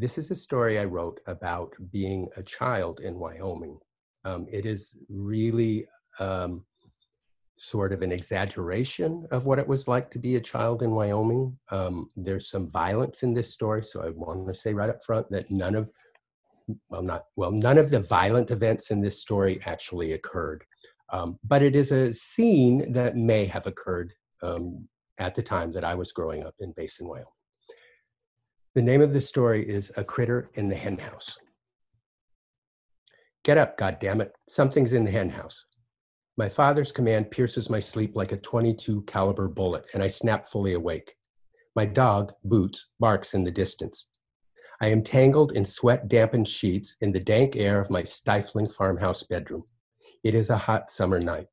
This is a story I wrote about being a child in Wyoming. Um, it is really um, sort of an exaggeration of what it was like to be a child in Wyoming. Um, there's some violence in this story, so I want to say right up front that none of well not well none of the violent events in this story actually occurred um, but it is a scene that may have occurred um, at the time that i was growing up in basin wyoming the name of the story is a critter in the henhouse get up god damn it something's in the henhouse my father's command pierces my sleep like a 22 caliber bullet, and I snap fully awake. My dog, Boots, barks in the distance. I am tangled in sweat dampened sheets in the dank air of my stifling farmhouse bedroom. It is a hot summer night.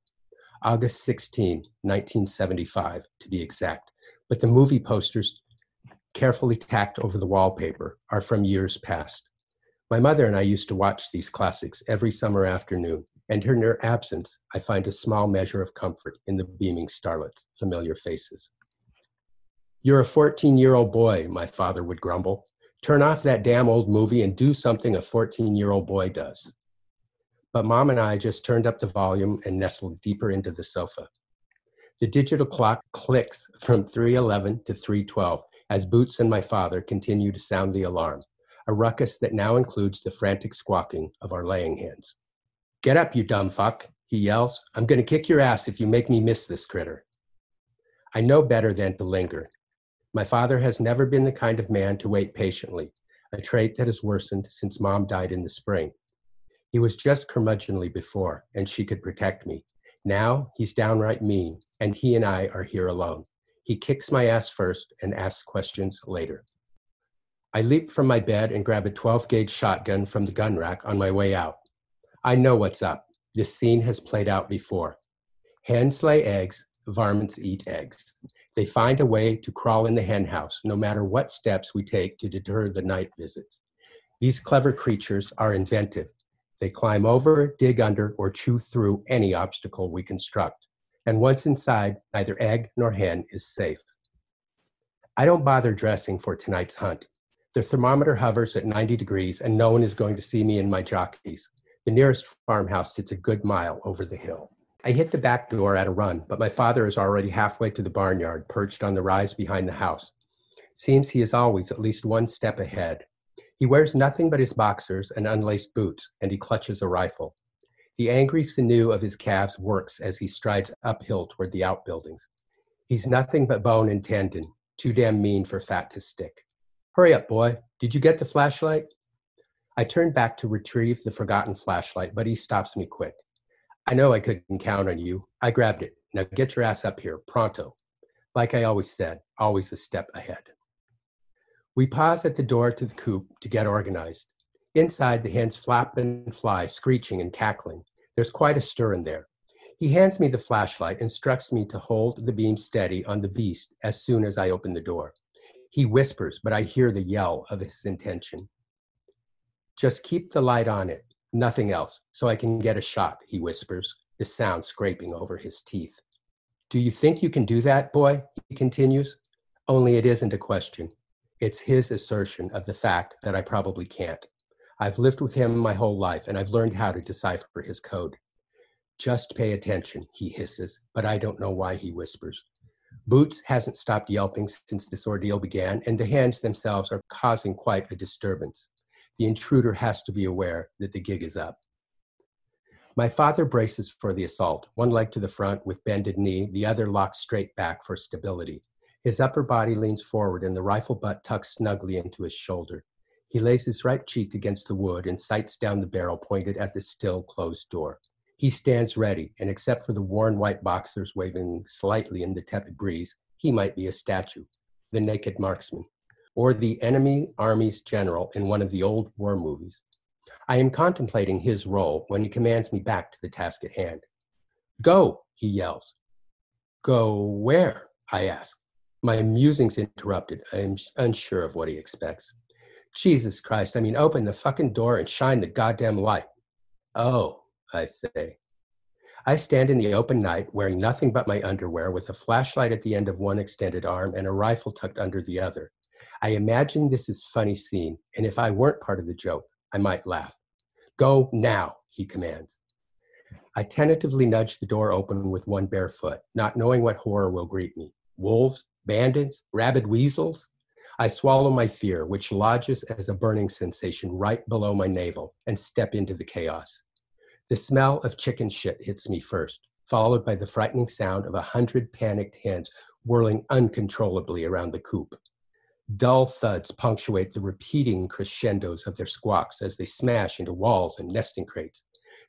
August 16, 1975, to be exact, but the movie posters carefully tacked over the wallpaper are from years past. My mother and I used to watch these classics every summer afternoon and in her absence, I find a small measure of comfort in the beaming starlets, familiar faces. You're a 14 year old boy, my father would grumble. Turn off that damn old movie and do something a 14 year old boy does. But mom and I just turned up the volume and nestled deeper into the sofa. The digital clock clicks from 311 to 312 as Boots and my father continue to sound the alarm, a ruckus that now includes the frantic squawking of our laying hens. Get up, you dumb fuck, he yells. I'm going to kick your ass if you make me miss this critter. I know better than to linger. My father has never been the kind of man to wait patiently, a trait that has worsened since mom died in the spring. He was just curmudgeonly before, and she could protect me. Now he's downright mean, and he and I are here alone. He kicks my ass first and asks questions later. I leap from my bed and grab a 12 gauge shotgun from the gun rack on my way out. I know what's up. This scene has played out before. Hens lay eggs, varmints eat eggs. They find a way to crawl in the henhouse, no matter what steps we take to deter the night visits. These clever creatures are inventive. They climb over, dig under, or chew through any obstacle we construct. And once inside, neither egg nor hen is safe. I don't bother dressing for tonight's hunt. The thermometer hovers at 90 degrees, and no one is going to see me in my jockeys. The nearest farmhouse sits a good mile over the hill. I hit the back door at a run, but my father is already halfway to the barnyard, perched on the rise behind the house. Seems he is always at least one step ahead. He wears nothing but his boxers and unlaced boots, and he clutches a rifle. The angry sinew of his calves works as he strides uphill toward the outbuildings. He's nothing but bone and tendon, too damn mean for fat to stick. Hurry up, boy. Did you get the flashlight? I turn back to retrieve the forgotten flashlight, but he stops me quick. I know I couldn't count on you. I grabbed it. Now get your ass up here, pronto. Like I always said, always a step ahead. We pause at the door to the coop to get organized. Inside, the hens flap and fly, screeching and cackling. There's quite a stir in there. He hands me the flashlight, instructs me to hold the beam steady on the beast as soon as I open the door. He whispers, but I hear the yell of his intention. Just keep the light on it, nothing else, so I can get a shot, he whispers, the sound scraping over his teeth. Do you think you can do that, boy? He continues. Only it isn't a question. It's his assertion of the fact that I probably can't. I've lived with him my whole life and I've learned how to decipher his code. Just pay attention, he hisses, but I don't know why he whispers. Boots hasn't stopped yelping since this ordeal began, and the hens themselves are causing quite a disturbance the intruder has to be aware that the gig is up. My father braces for the assault, one leg to the front with bended knee, the other locked straight back for stability. His upper body leans forward and the rifle butt tucks snugly into his shoulder. He lays his right cheek against the wood and sights down the barrel pointed at the still closed door. He stands ready, and except for the worn white boxers waving slightly in the tepid breeze, he might be a statue, the naked marksman or the enemy army's general in one of the old war movies. I am contemplating his role when he commands me back to the task at hand. Go, he yells. Go where? I ask. My musings interrupted. I am unsure of what he expects. Jesus Christ, I mean, open the fucking door and shine the goddamn light. Oh, I say. I stand in the open night wearing nothing but my underwear with a flashlight at the end of one extended arm and a rifle tucked under the other. I imagine this is funny scene, and if I weren't part of the joke, I might laugh. Go now, he commands. I tentatively nudge the door open with one bare foot, not knowing what horror will greet me. Wolves? Bandits? Rabid weasels? I swallow my fear, which lodges as a burning sensation right below my navel, and step into the chaos. The smell of chicken shit hits me first, followed by the frightening sound of a hundred panicked hens whirling uncontrollably around the coop. Dull thuds punctuate the repeating crescendos of their squawks as they smash into walls and nesting crates.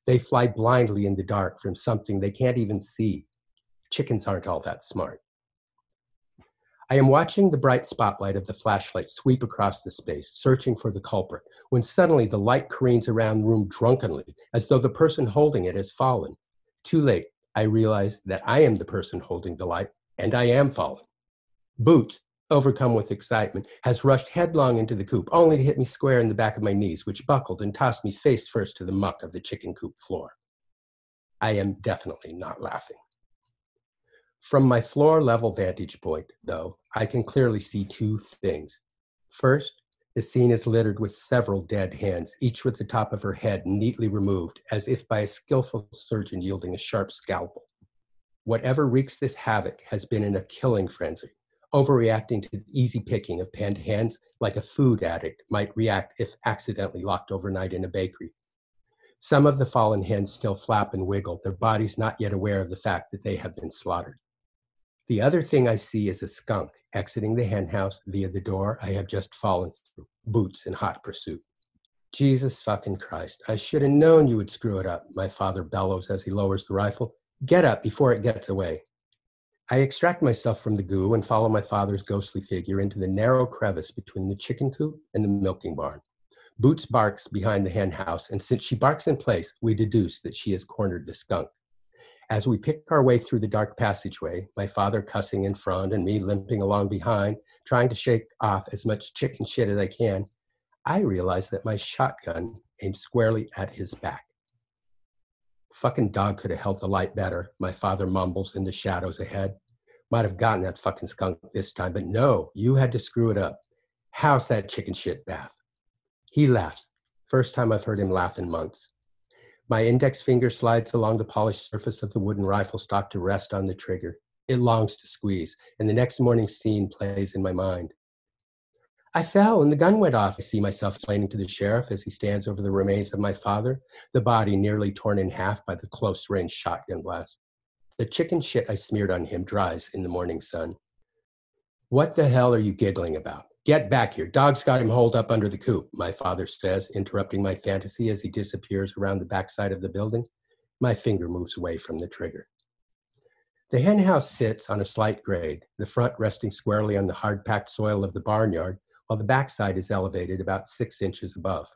They fly blindly in the dark from something they can't even see. Chickens aren't all that smart. I am watching the bright spotlight of the flashlight sweep across the space, searching for the culprit, when suddenly the light careens around the room drunkenly, as though the person holding it has fallen. Too late, I realize that I am the person holding the light, and I am falling. Boots, overcome with excitement, has rushed headlong into the coop, only to hit me square in the back of my knees, which buckled and tossed me face first to the muck of the chicken coop floor. I am definitely not laughing. From my floor level vantage point, though, I can clearly see two things. First, the scene is littered with several dead hens, each with the top of her head neatly removed, as if by a skillful surgeon yielding a sharp scalpel. Whatever wreaks this havoc has been in a killing frenzy, overreacting to the easy picking of penned hens like a food addict might react if accidentally locked overnight in a bakery. Some of the fallen hens still flap and wiggle, their bodies not yet aware of the fact that they have been slaughtered. The other thing I see is a skunk exiting the henhouse via the door I have just fallen through, boots in hot pursuit. Jesus fucking Christ, I should have known you would screw it up, my father bellows as he lowers the rifle. Get up before it gets away. I extract myself from the goo and follow my father's ghostly figure into the narrow crevice between the chicken coop and the milking barn. Boots barks behind the hen house, and since she barks in place, we deduce that she has cornered the skunk. As we pick our way through the dark passageway, my father cussing in front and me limping along behind, trying to shake off as much chicken shit as I can, I realize that my shotgun aims squarely at his back. Fucking dog could have held the light better, my father mumbles in the shadows ahead. Might have gotten that fucking skunk this time, but no, you had to screw it up. How's that chicken shit bath? He laughs. First time I've heard him laugh in months. My index finger slides along the polished surface of the wooden rifle stock to rest on the trigger. It longs to squeeze, and the next morning's scene plays in my mind. I fell and the gun went off. I see myself explaining to the sheriff as he stands over the remains of my father, the body nearly torn in half by the close range shotgun blast. The chicken shit I smeared on him dries in the morning sun. What the hell are you giggling about? Get back here. Dog's got him holed up under the coop, my father says, interrupting my fantasy as he disappears around the backside of the building. My finger moves away from the trigger. The hen house sits on a slight grade, the front resting squarely on the hard packed soil of the barnyard, while the backside is elevated about six inches above.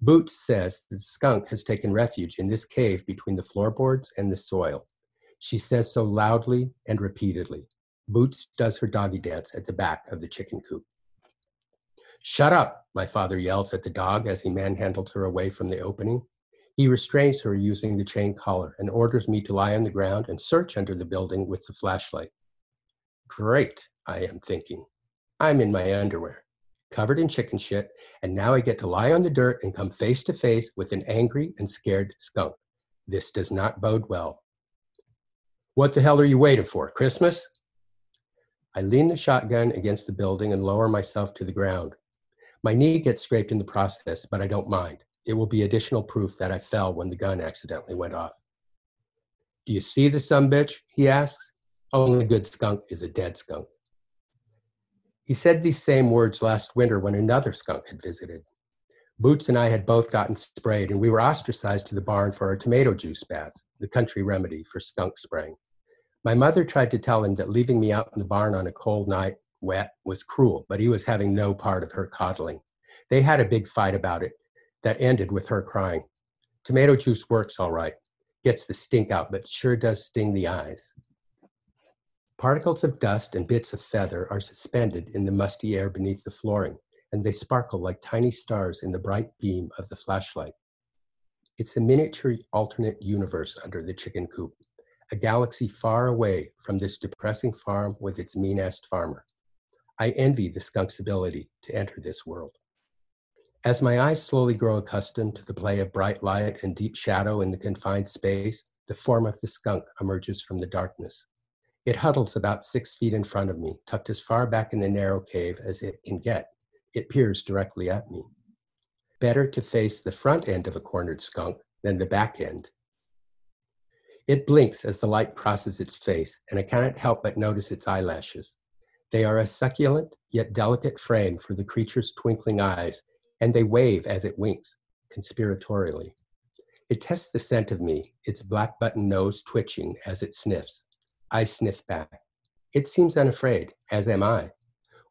Boots says the skunk has taken refuge in this cave between the floorboards and the soil. She says so loudly and repeatedly. Boots does her doggy dance at the back of the chicken coop. Shut up, my father yells at the dog as he manhandles her away from the opening. He restrains her using the chain collar and orders me to lie on the ground and search under the building with the flashlight. Great, I am thinking. I'm in my underwear, covered in chicken shit, and now I get to lie on the dirt and come face to face with an angry and scared skunk. This does not bode well. What the hell are you waiting for? Christmas? I lean the shotgun against the building and lower myself to the ground. My knee gets scraped in the process, but I don't mind. It will be additional proof that I fell when the gun accidentally went off. Do you see the some bitch? He asks. Only a good skunk is a dead skunk. He said these same words last winter when another skunk had visited. Boots and I had both gotten sprayed, and we were ostracized to the barn for our tomato juice bath, the country remedy for skunk spraying. My mother tried to tell him that leaving me out in the barn on a cold night wet was cruel, but he was having no part of her coddling. They had a big fight about it that ended with her crying. Tomato juice works all right, gets the stink out, but sure does sting the eyes. Particles of dust and bits of feather are suspended in the musty air beneath the flooring, and they sparkle like tiny stars in the bright beam of the flashlight. It's a miniature alternate universe under the chicken coop, a galaxy far away from this depressing farm with its mean-assed farmer. I envy the skunk's ability to enter this world. As my eyes slowly grow accustomed to the play of bright light and deep shadow in the confined space, the form of the skunk emerges from the darkness. It huddles about six feet in front of me, tucked as far back in the narrow cave as it can get. It peers directly at me. Better to face the front end of a cornered skunk than the back end. It blinks as the light crosses its face, and I cannot help but notice its eyelashes. They are a succulent yet delicate frame for the creature's twinkling eyes, and they wave as it winks, conspiratorially. It tests the scent of me, its black button nose twitching as it sniffs. I sniff back. It seems unafraid, as am I.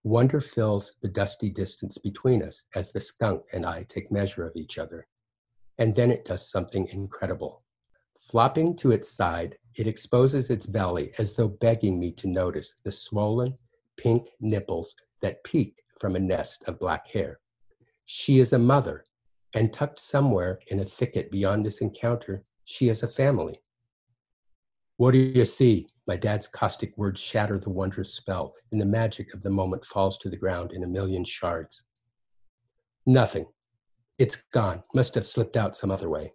Wonder fills the dusty distance between us as the skunk and I take measure of each other. And then it does something incredible. Flopping to its side, it exposes its belly as though begging me to notice the swollen, pink nipples that peek from a nest of black hair. She is a mother, and tucked somewhere in a thicket beyond this encounter, she has a family. What do you see? My dad's caustic words shatter the wondrous spell, and the magic of the moment falls to the ground in a million shards. Nothing. It's gone. Must have slipped out some other way.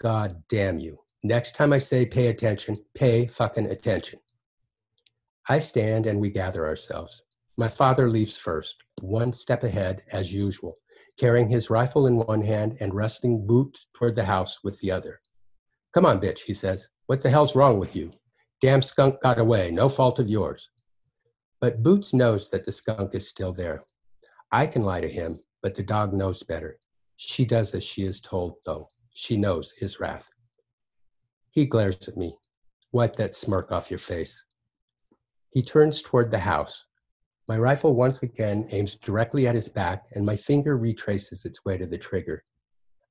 God damn you. Next time I say pay attention, pay fucking attention. I stand and we gather ourselves. My father leaves first, one step ahead as usual, carrying his rifle in one hand and wresting boots toward the house with the other. Come on, bitch, he says. What the hell's wrong with you? Damn skunk got away, no fault of yours. But Boots knows that the skunk is still there. I can lie to him, but the dog knows better. She does as she is told, though. She knows his wrath. He glares at me. Wipe that smirk off your face. He turns toward the house. My rifle once again aims directly at his back, and my finger retraces its way to the trigger.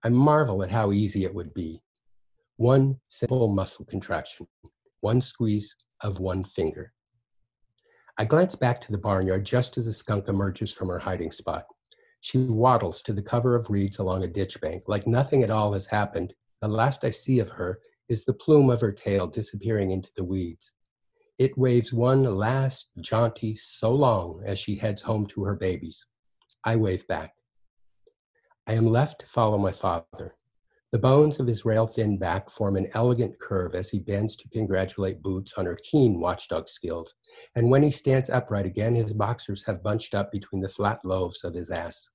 I marvel at how easy it would be. One simple muscle contraction, one squeeze of one finger. I glance back to the barnyard just as the skunk emerges from her hiding spot. She waddles to the cover of reeds along a ditch bank like nothing at all has happened. The last I see of her is the plume of her tail disappearing into the weeds. It waves one last jaunty so long as she heads home to her babies. I wave back. I am left to follow my father. The bones of his rail thin back form an elegant curve as he bends to congratulate Boots on her keen watchdog skills. And when he stands upright again, his boxers have bunched up between the flat loaves of his ass.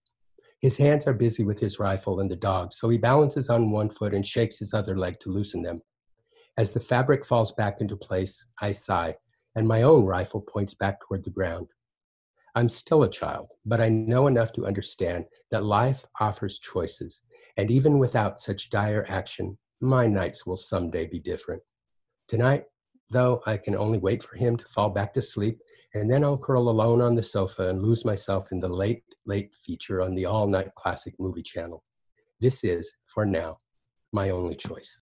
His hands are busy with his rifle and the dog, so he balances on one foot and shakes his other leg to loosen them. As the fabric falls back into place, I sigh, and my own rifle points back toward the ground. I'm still a child, but I know enough to understand that life offers choices, and even without such dire action, my nights will someday be different. Tonight, though, I can only wait for him to fall back to sleep, and then I'll curl alone on the sofa and lose myself in the late, late feature on the all night classic movie channel. This is, for now, my only choice.